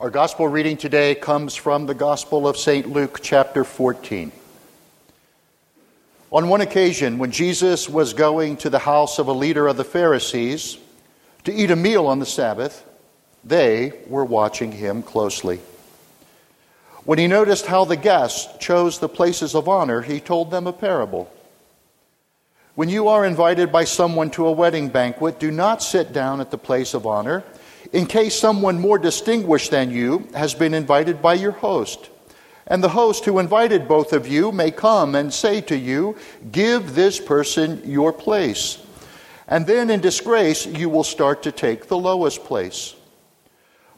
Our gospel reading today comes from the Gospel of St. Luke, chapter 14. On one occasion, when Jesus was going to the house of a leader of the Pharisees to eat a meal on the Sabbath, they were watching him closely. When he noticed how the guests chose the places of honor, he told them a parable. When you are invited by someone to a wedding banquet, do not sit down at the place of honor, in case someone more distinguished than you has been invited by your host. And the host who invited both of you may come and say to you, Give this person your place. And then in disgrace, you will start to take the lowest place.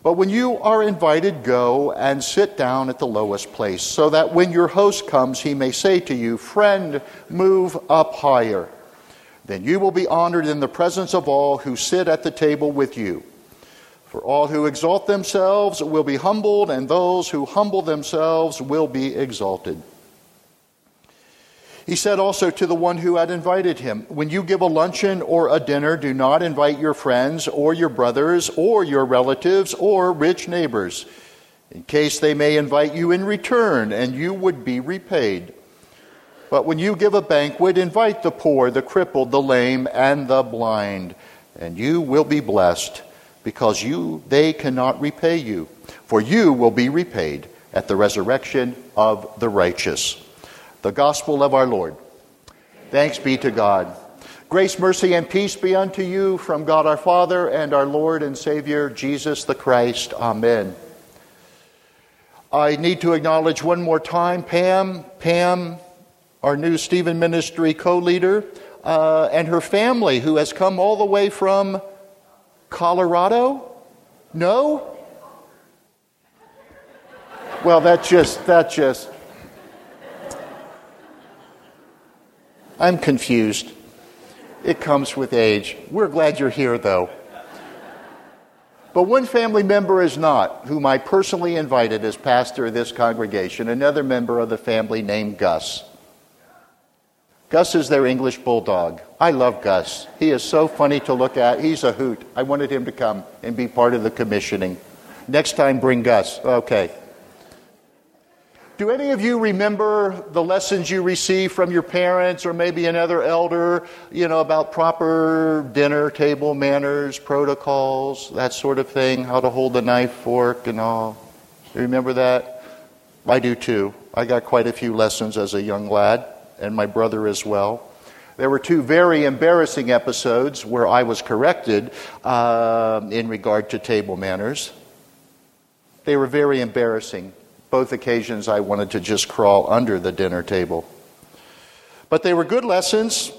But when you are invited, go and sit down at the lowest place, so that when your host comes, he may say to you, Friend, move up higher. Then you will be honored in the presence of all who sit at the table with you. For all who exalt themselves will be humbled, and those who humble themselves will be exalted. He said also to the one who had invited him, When you give a luncheon or a dinner, do not invite your friends or your brothers or your relatives or rich neighbors, in case they may invite you in return and you would be repaid. But when you give a banquet, invite the poor, the crippled, the lame, and the blind, and you will be blessed, because you they cannot repay you, for you will be repaid at the resurrection of the righteous the gospel of our Lord. Thanks be to God. Grace, mercy, and peace be unto you from God our Father and our Lord and Savior, Jesus the Christ. Amen. I need to acknowledge one more time Pam, Pam, our new Stephen Ministry co leader, uh, and her family who has come all the way from Colorado? No? Well, that just, that just, I'm confused. It comes with age. We're glad you're here, though. But one family member is not, whom I personally invited as pastor of this congregation, another member of the family named Gus. Gus is their English bulldog. I love Gus. He is so funny to look at. He's a hoot. I wanted him to come and be part of the commissioning. Next time, bring Gus. Okay. Do any of you remember the lessons you received from your parents or maybe another elder, you know, about proper dinner table manners, protocols, that sort of thing, how to hold the knife, fork, and all? You remember that? I do too. I got quite a few lessons as a young lad, and my brother as well. There were two very embarrassing episodes where I was corrected uh, in regard to table manners. They were very embarrassing both occasions I wanted to just crawl under the dinner table. But they were good lessons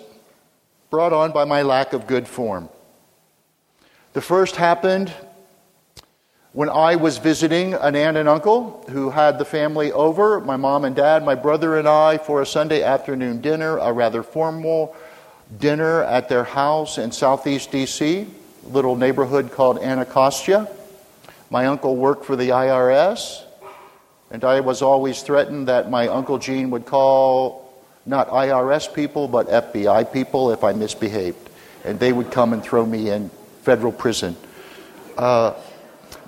brought on by my lack of good form. The first happened when I was visiting an aunt and uncle who had the family over, my mom and dad, my brother and I, for a Sunday afternoon dinner, a rather formal dinner at their house in southeast DC, a little neighborhood called Anacostia. My uncle worked for the IRS. And I was always threatened that my Uncle Gene would call not IRS people, but FBI people if I misbehaved. And they would come and throw me in federal prison. Uh,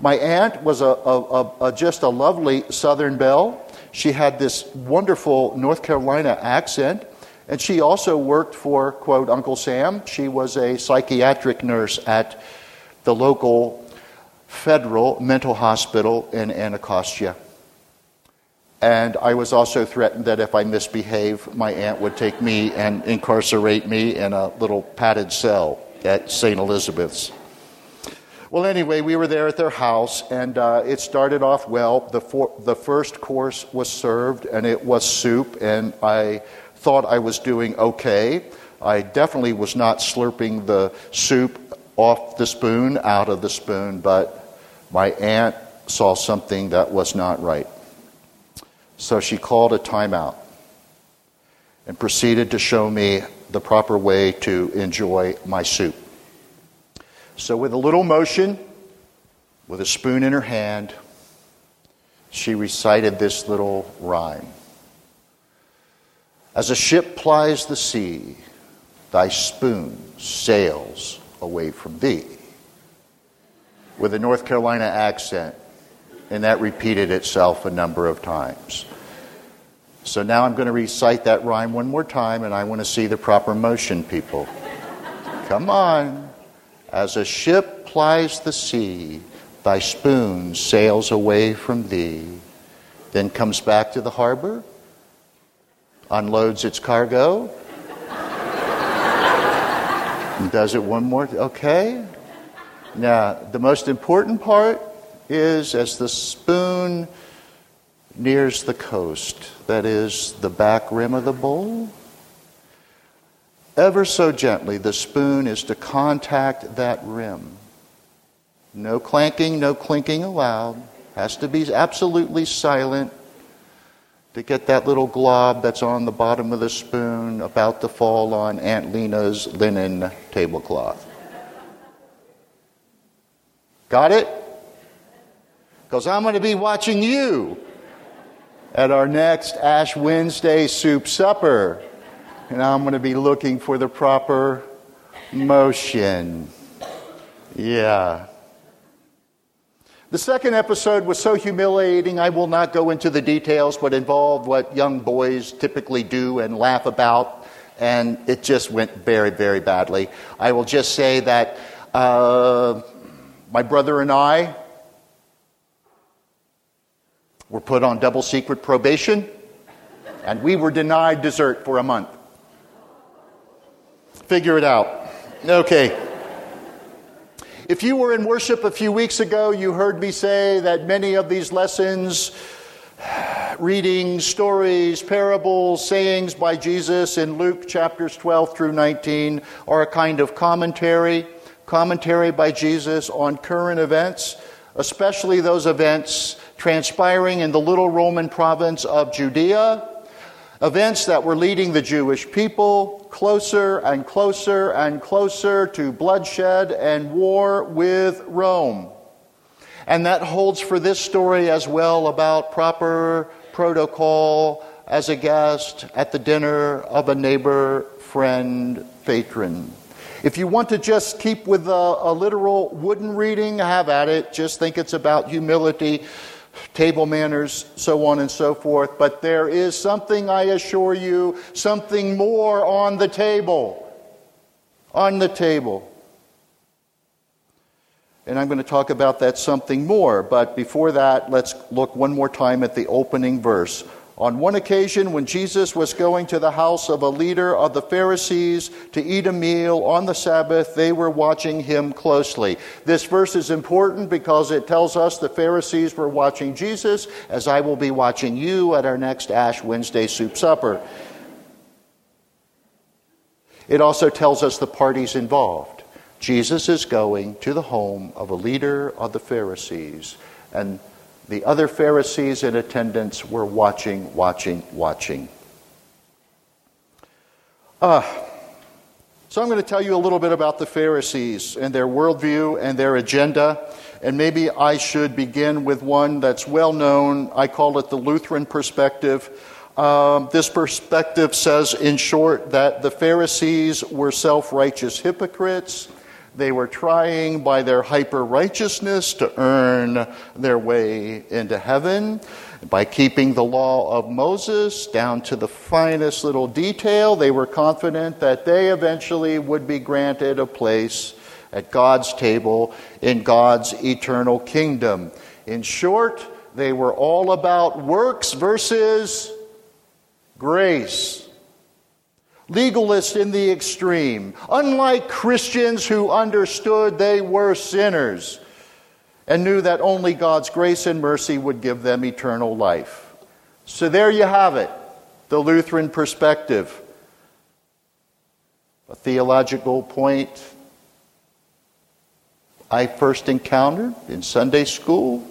my aunt was a, a, a, just a lovely Southern belle. She had this wonderful North Carolina accent. And she also worked for, quote, Uncle Sam. She was a psychiatric nurse at the local federal mental hospital in Anacostia. And I was also threatened that if I misbehaved, my aunt would take me and incarcerate me in a little padded cell at St. Elizabeth's. Well, anyway, we were there at their house, and uh, it started off well. The, for- the first course was served, and it was soup, and I thought I was doing okay. I definitely was not slurping the soup off the spoon, out of the spoon, but my aunt saw something that was not right. So she called a timeout and proceeded to show me the proper way to enjoy my soup. So, with a little motion, with a spoon in her hand, she recited this little rhyme As a ship plies the sea, thy spoon sails away from thee. With a North Carolina accent, And that repeated itself a number of times. So now I'm going to recite that rhyme one more time, and I want to see the proper motion, people. Come on. As a ship plies the sea, thy spoon sails away from thee, then comes back to the harbor, unloads its cargo, and does it one more. Okay? Now, the most important part is as the spoon nears the coast, that is, the back rim of the bowl, ever so gently, the spoon is to contact that rim. No clanking, no clinking allowed. Has to be absolutely silent to get that little glob that's on the bottom of the spoon about to fall on Aunt Lena's linen tablecloth. Got it? Because I'm going to be watching you at our next Ash Wednesday soup supper. And I'm going to be looking for the proper motion. Yeah. The second episode was so humiliating, I will not go into the details, but involved what young boys typically do and laugh about, and it just went very, very badly. I will just say that uh, my brother and I were put on double secret probation, and we were denied dessert for a month. Figure it out. Okay. If you were in worship a few weeks ago, you heard me say that many of these lessons, readings, stories, parables, sayings by Jesus in Luke chapters 12 through 19 are a kind of commentary, commentary by Jesus on current events, especially those events transpiring in the little Roman province of Judea Events that were leading the Jewish people closer and closer and closer to bloodshed and war with Rome. And that holds for this story as well about proper protocol as a guest at the dinner of a neighbor, friend, patron. If you want to just keep with a, a literal wooden reading, have at it. Just think it's about humility table manners, so on and so forth. But there is something, I assure you, something more on the table. On the table. And I'm going to talk about that something more. But before that, let's look one more time at the opening verse. On one occasion, when Jesus was going to the house of a leader of the Pharisees to eat a meal on the Sabbath, they were watching him closely. This verse is important because it tells us the Pharisees were watching Jesus, as I will be watching you at our next Ash Wednesday soup supper. It also tells us the parties involved. Jesus is going to the home of a leader of the Pharisees, and the other Pharisees in attendance were watching, watching, watching. Uh, so I'm going to tell you a little bit about the Pharisees and their worldview and their agenda. And maybe I should begin with one that's well known. I call it the Lutheran perspective. Um, this perspective says, in short, that the Pharisees were self righteous hypocrites they were trying by their hyper righteousness to earn their way into heaven. By keeping the law of Moses down to the finest little detail, they were confident that they eventually would be granted a place at God's table in God's eternal kingdom. In short, they were all about works versus grace legalist in the extreme, unlike Christians who understood they were sinners and knew that only God's grace and mercy would give them eternal life. So there you have it, the Lutheran perspective. A theological point I first encountered in Sunday school,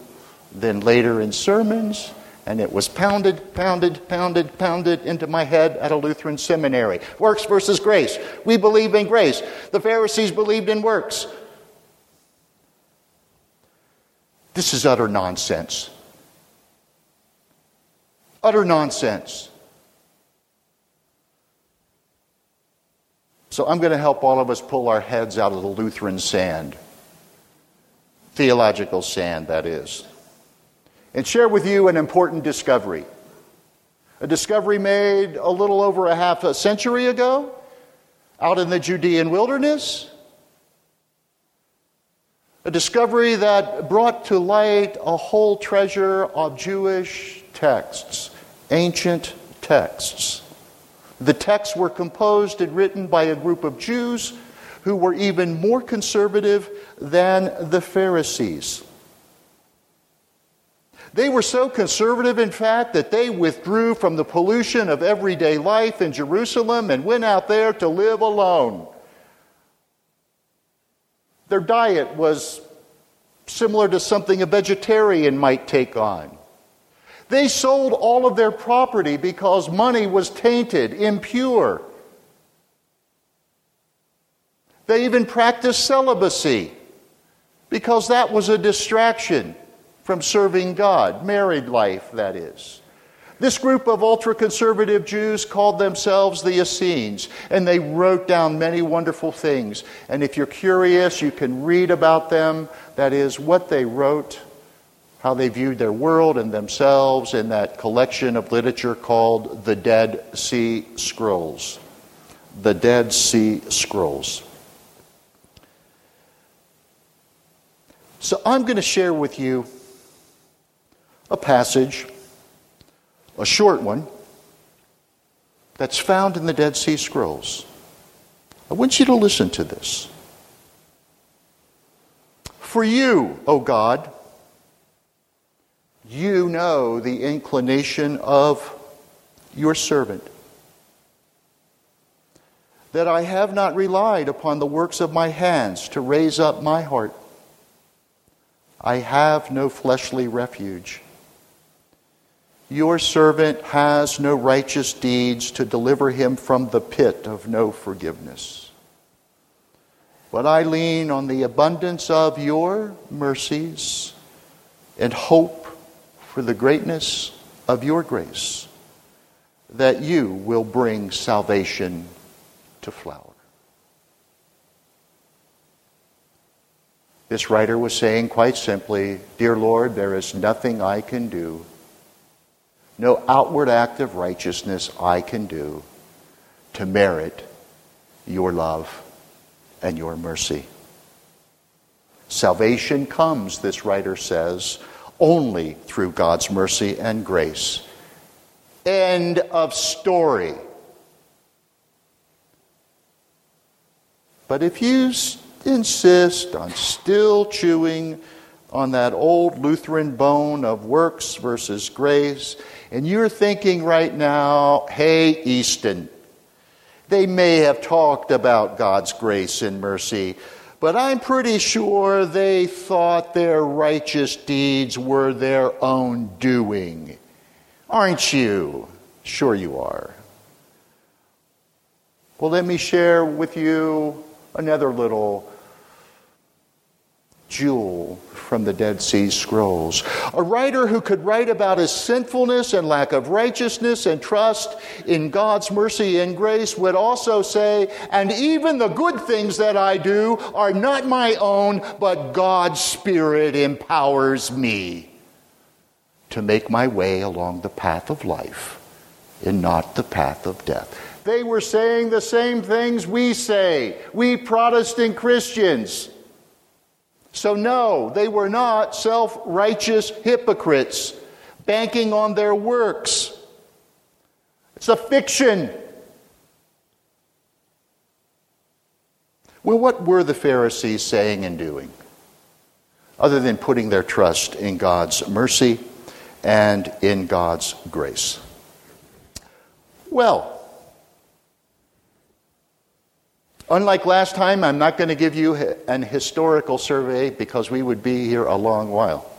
then later in sermons, and it was pounded, pounded, pounded, pounded into my head at a Lutheran seminary. Works versus grace. We believe in grace. The Pharisees believed in works. This is utter nonsense. Utter nonsense. So I'm going to help all of us pull our heads out of the Lutheran sand. Theological sand, that is. And share with you an important discovery. A discovery made a little over a half a century ago out in the Judean wilderness. A discovery that brought to light a whole treasure of Jewish texts, ancient texts. The texts were composed and written by a group of Jews who were even more conservative than the Pharisees. They were so conservative, in fact, that they withdrew from the pollution of everyday life in Jerusalem and went out there to live alone. Their diet was similar to something a vegetarian might take on. They sold all of their property because money was tainted, impure. They even practiced celibacy because that was a distraction from serving God, married life, that is. This group of ultra conservative Jews called themselves the Essenes, and they wrote down many wonderful things. And if you're curious, you can read about them. That is, what they wrote, how they viewed their world and themselves in that collection of literature called the Dead Sea Scrolls. The Dead Sea Scrolls. So I'm going to share with you a passage, a short one, that's found in the Dead Sea Scrolls. I want you to listen to this. For you, O God, you know the inclination of your servant, that I have not relied upon the works of my hands to raise up my heart. I have no fleshly refuge your servant has no righteous deeds to deliver him from the pit of no forgiveness. But I lean on the abundance of your mercies and hope for the greatness of your grace that you will bring salvation to flower. This writer was saying quite simply, Dear Lord, there is nothing I can do no outward act of righteousness I can do to merit your love and your mercy. Salvation comes, this writer says, only through God's mercy and grace. End of story. But if you insist on still chewing on that old Lutheran bone of works versus grace, and you're thinking right now, hey, Easton, they may have talked about God's grace and mercy, but I'm pretty sure they thought their righteous deeds were their own doing. Aren't you? Sure, you are. Well, let me share with you another little jewel from the Dead Sea Scrolls. A writer who could write about his sinfulness and lack of righteousness and trust in God's mercy and grace would also say, and even the good things that I do are not my own, but God's Spirit empowers me to make my way along the path of life and not the path of death. They were saying the same things we say, we Protestant Christians. So, no, they were not self righteous hypocrites banking on their works. It's a fiction. Well, what were the Pharisees saying and doing? Other than putting their trust in God's mercy and in God's grace. Well, Unlike last time, I'm not going to give you an historical survey because we would be here a long while.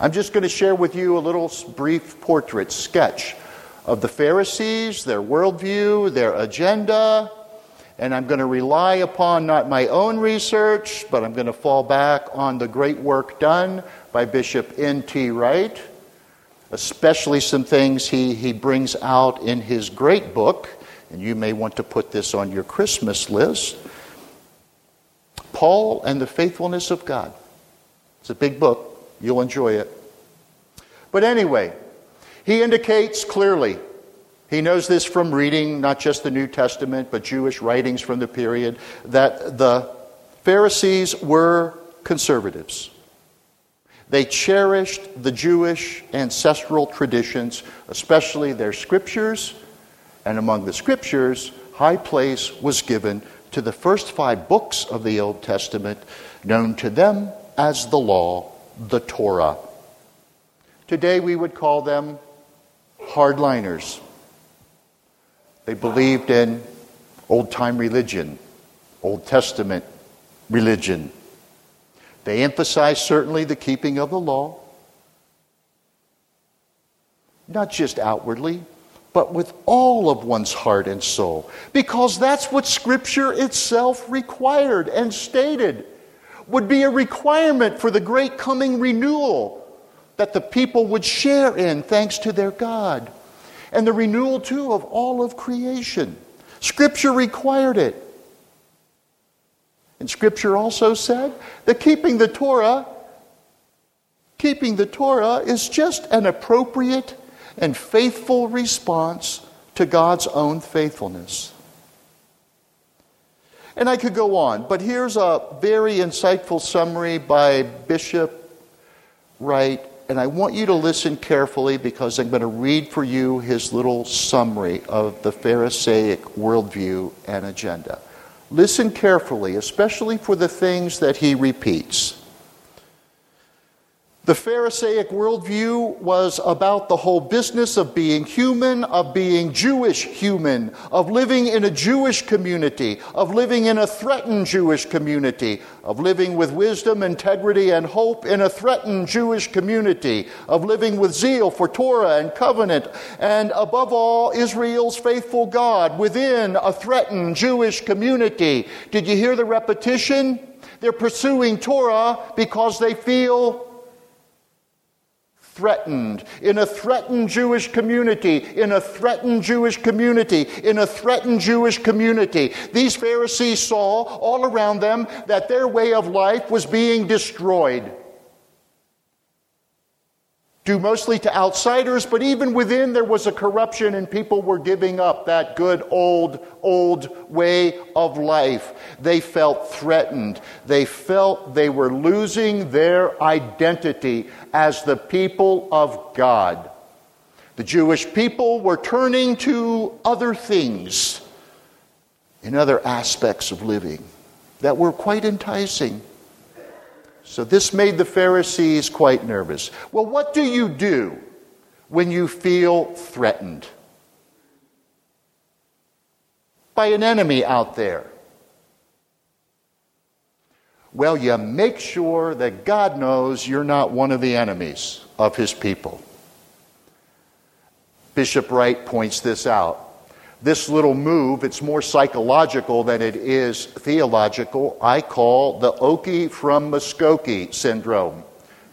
I'm just going to share with you a little brief portrait sketch of the Pharisees, their worldview, their agenda, and I'm going to rely upon not my own research, but I'm going to fall back on the great work done by Bishop N.T. Wright, especially some things he, he brings out in his great book and you may want to put this on your Christmas list Paul and the Faithfulness of God. It's a big book, you'll enjoy it. But anyway, he indicates clearly, he knows this from reading not just the New Testament, but Jewish writings from the period, that the Pharisees were conservatives. They cherished the Jewish ancestral traditions, especially their scriptures, and among the scriptures, high place was given to the first five books of the Old Testament, known to them as the law, the Torah. Today we would call them hardliners. They believed in old time religion, Old Testament religion. They emphasized certainly the keeping of the law, not just outwardly, but with all of one's heart and soul, because that's what Scripture itself required and stated would be a requirement for the great coming renewal that the people would share in thanks to their God, and the renewal, too, of all of creation. Scripture required it. And Scripture also said that keeping the Torah, keeping the Torah is just an appropriate and faithful response to God's own faithfulness. And I could go on, but here's a very insightful summary by Bishop Wright, and I want you to listen carefully because I'm going to read for you his little summary of the Pharisaic worldview and agenda. Listen carefully, especially for the things that he repeats. The Pharisaic worldview was about the whole business of being human, of being Jewish human, of living in a Jewish community, of living in a threatened Jewish community, of living with wisdom, integrity, and hope in a threatened Jewish community, of living with zeal for Torah and covenant, and above all, Israel's faithful God within a threatened Jewish community. Did you hear the repetition? They're pursuing Torah because they feel threatened, in a threatened Jewish community, in a threatened Jewish community, in a threatened Jewish community. These Pharisees saw all around them that their way of life was being destroyed due mostly to outsiders, but even within there was a corruption and people were giving up that good old, old way of life. They felt threatened. They felt they were losing their identity as the people of God. The Jewish people were turning to other things in other aspects of living that were quite enticing. So this made the Pharisees quite nervous. Well, what do you do when you feel threatened by an enemy out there? Well, you make sure that God knows you're not one of the enemies of his people. Bishop Wright points this out this little move, it's more psychological than it is theological, I call the Okie from Muskogee syndrome.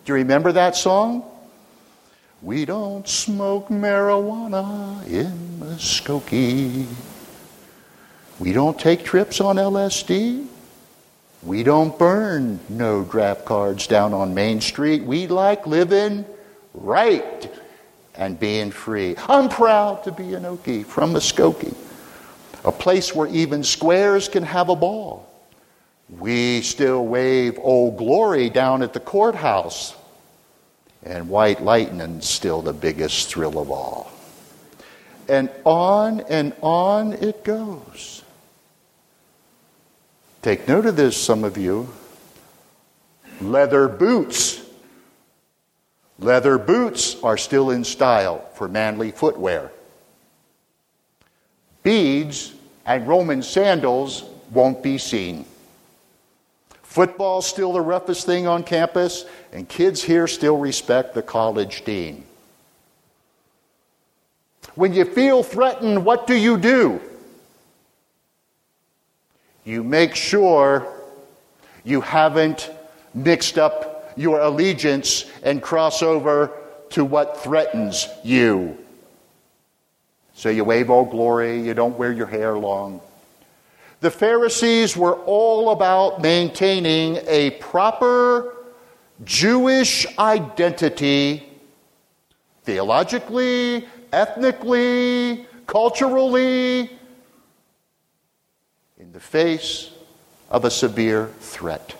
Do you remember that song? We don't smoke marijuana in Muskogee. We don't take trips on LSD. We don't burn no draft cards down on Main Street. We like living right and being free. I'm proud to be an Okie from Muskogee, a place where even squares can have a ball. We still wave Old Glory down at the courthouse, and White Lightning's still the biggest thrill of all. And on and on it goes. Take note of this, some of you. Leather boots Leather boots are still in style for manly footwear. Beads and Roman sandals won't be seen. Football's still the roughest thing on campus, and kids here still respect the college dean. When you feel threatened, what do you do? You make sure you haven't mixed up your allegiance and cross over to what threatens you. So you wave Old Glory, you don't wear your hair long. The Pharisees were all about maintaining a proper Jewish identity theologically, ethnically, culturally, in the face of a severe threat.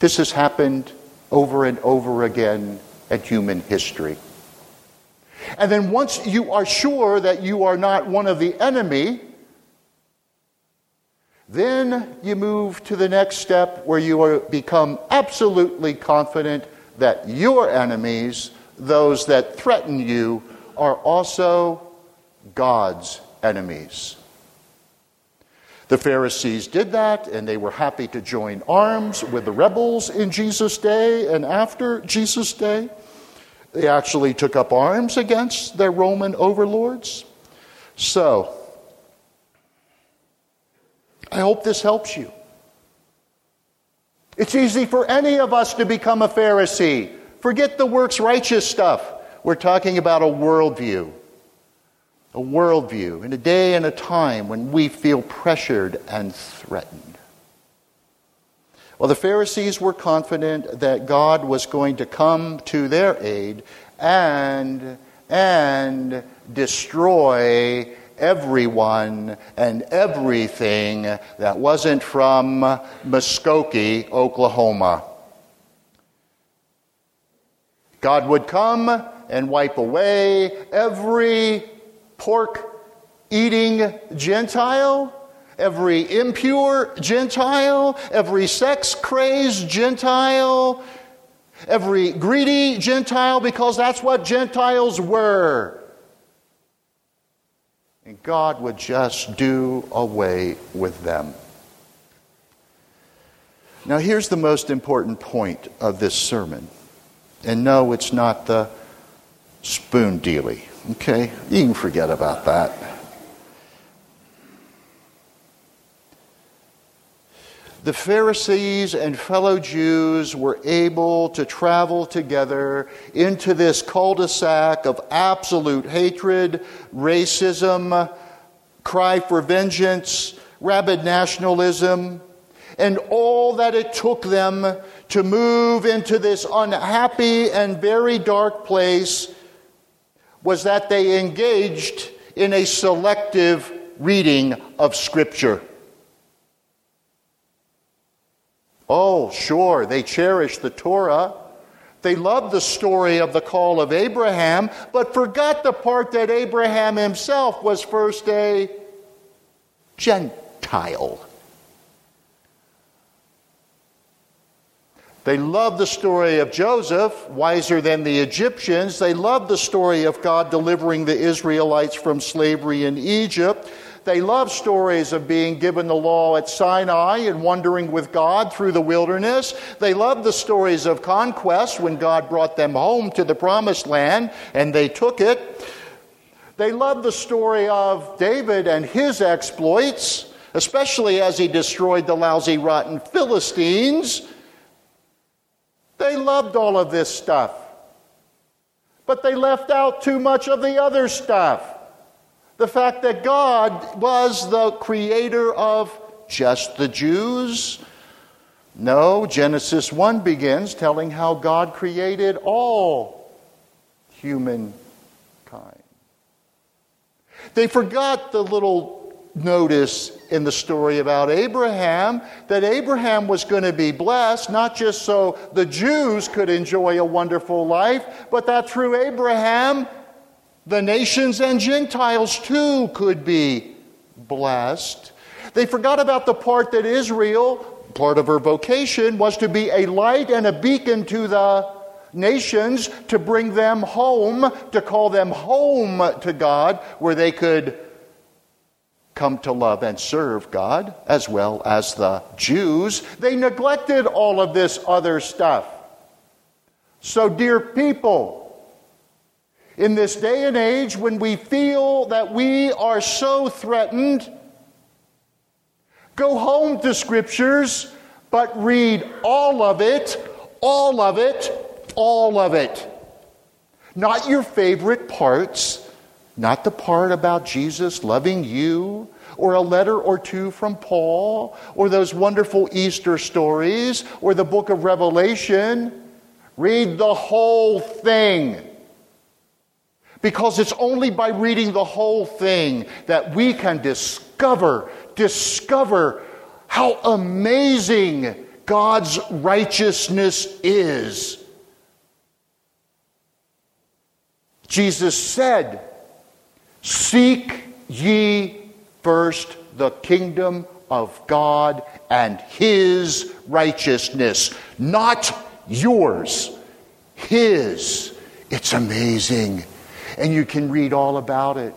This has happened over and over again in human history. And then once you are sure that you are not one of the enemy, then you move to the next step where you are, become absolutely confident that your enemies, those that threaten you, are also God's enemies. The Pharisees did that, and they were happy to join arms with the rebels in Jesus' day and after Jesus' day. They actually took up arms against their Roman overlords. So, I hope this helps you. It's easy for any of us to become a Pharisee. Forget the works righteous stuff. We're talking about a worldview a worldview in a day and a time when we feel pressured and threatened. Well, the Pharisees were confident that God was going to come to their aid and, and destroy everyone and everything that wasn't from Muskogee, Oklahoma. God would come and wipe away every pork eating Gentile, every impure Gentile, every sex crazed Gentile, every greedy Gentile, because that's what Gentiles were. And God would just do away with them. Now, here's the most important point of this sermon. And no, it's not the spoon dealy. Okay? You can forget about that. The Pharisees and fellow Jews were able to travel together into this cul de sac of absolute hatred, racism, cry for vengeance, rabid nationalism, and all that it took them to move into this unhappy and very dark place was that they engaged in a selective reading of Scripture. Oh, sure, they cherished the Torah. They loved the story of the call of Abraham, but forgot the part that Abraham himself was first a Gentile. They love the story of Joseph, wiser than the Egyptians. They love the story of God delivering the Israelites from slavery in Egypt. They love stories of being given the law at Sinai and wandering with God through the wilderness. They love the stories of conquest when God brought them home to the promised land and they took it. They love the story of David and his exploits, especially as he destroyed the lousy, rotten Philistines. They loved all of this stuff. But they left out too much of the other stuff. The fact that God was the creator of just the Jews. No, Genesis 1 begins telling how God created all humankind. They forgot the little notice in the story about Abraham that Abraham was going to be blessed, not just so the Jews could enjoy a wonderful life, but that through Abraham, the nations and Gentiles too could be blessed. They forgot about the part that Israel, part of her vocation, was to be a light and a beacon to the nations, to bring them home, to call them home to God, where they could come to love and serve God, as well as the Jews, they neglected all of this other stuff. So, dear people, in this day and age when we feel that we are so threatened, go home to scriptures, but read all of it, all of it, all of it. Not your favorite parts, not the part about Jesus loving you, or a letter or two from Paul, or those wonderful Easter stories, or the book of Revelation. Read the whole thing. Because it's only by reading the whole thing that we can discover, discover how amazing God's righteousness is. Jesus said, Seek ye first the kingdom of God and his righteousness, not yours, his. It's amazing. And you can read all about it.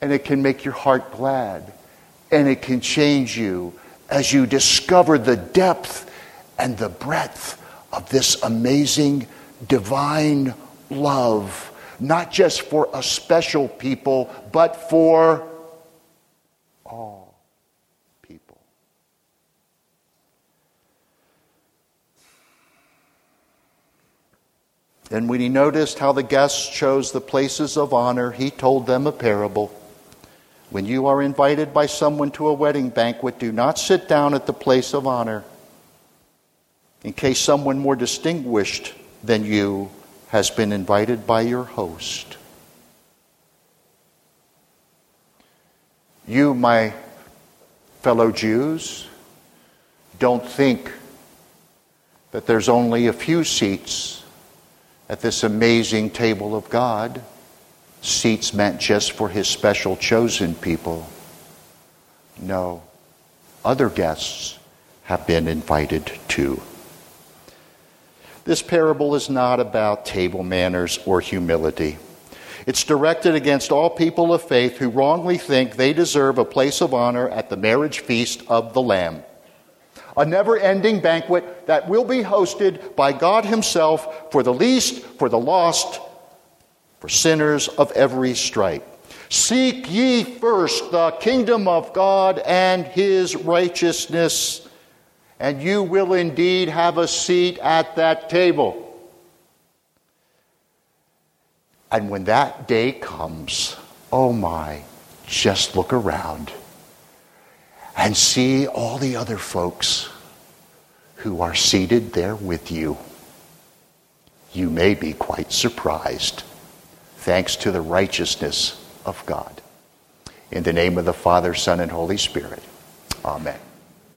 And it can make your heart glad. And it can change you as you discover the depth and the breadth of this amazing divine love, not just for a special people, but for all people. And when he noticed how the guests chose the places of honor, he told them a parable. When you are invited by someone to a wedding banquet, do not sit down at the place of honor in case someone more distinguished than you has been invited by your host. You, my fellow Jews, don't think that there's only a few seats at this amazing table of God seats meant just for his special chosen people. No, other guests have been invited too. This parable is not about table manners or humility. It's directed against all people of faith who wrongly think they deserve a place of honor at the marriage feast of the Lamb. A never ending banquet that will be hosted by God Himself for the least, for the lost, for sinners of every stripe. Seek ye first the kingdom of God and his righteousness, and you will indeed have a seat at that table. And when that day comes, oh my, just look around and see all the other folks who are seated there with you. You may be quite surprised thanks to the righteousness of God. In the name of the Father, Son, and Holy Spirit. Amen.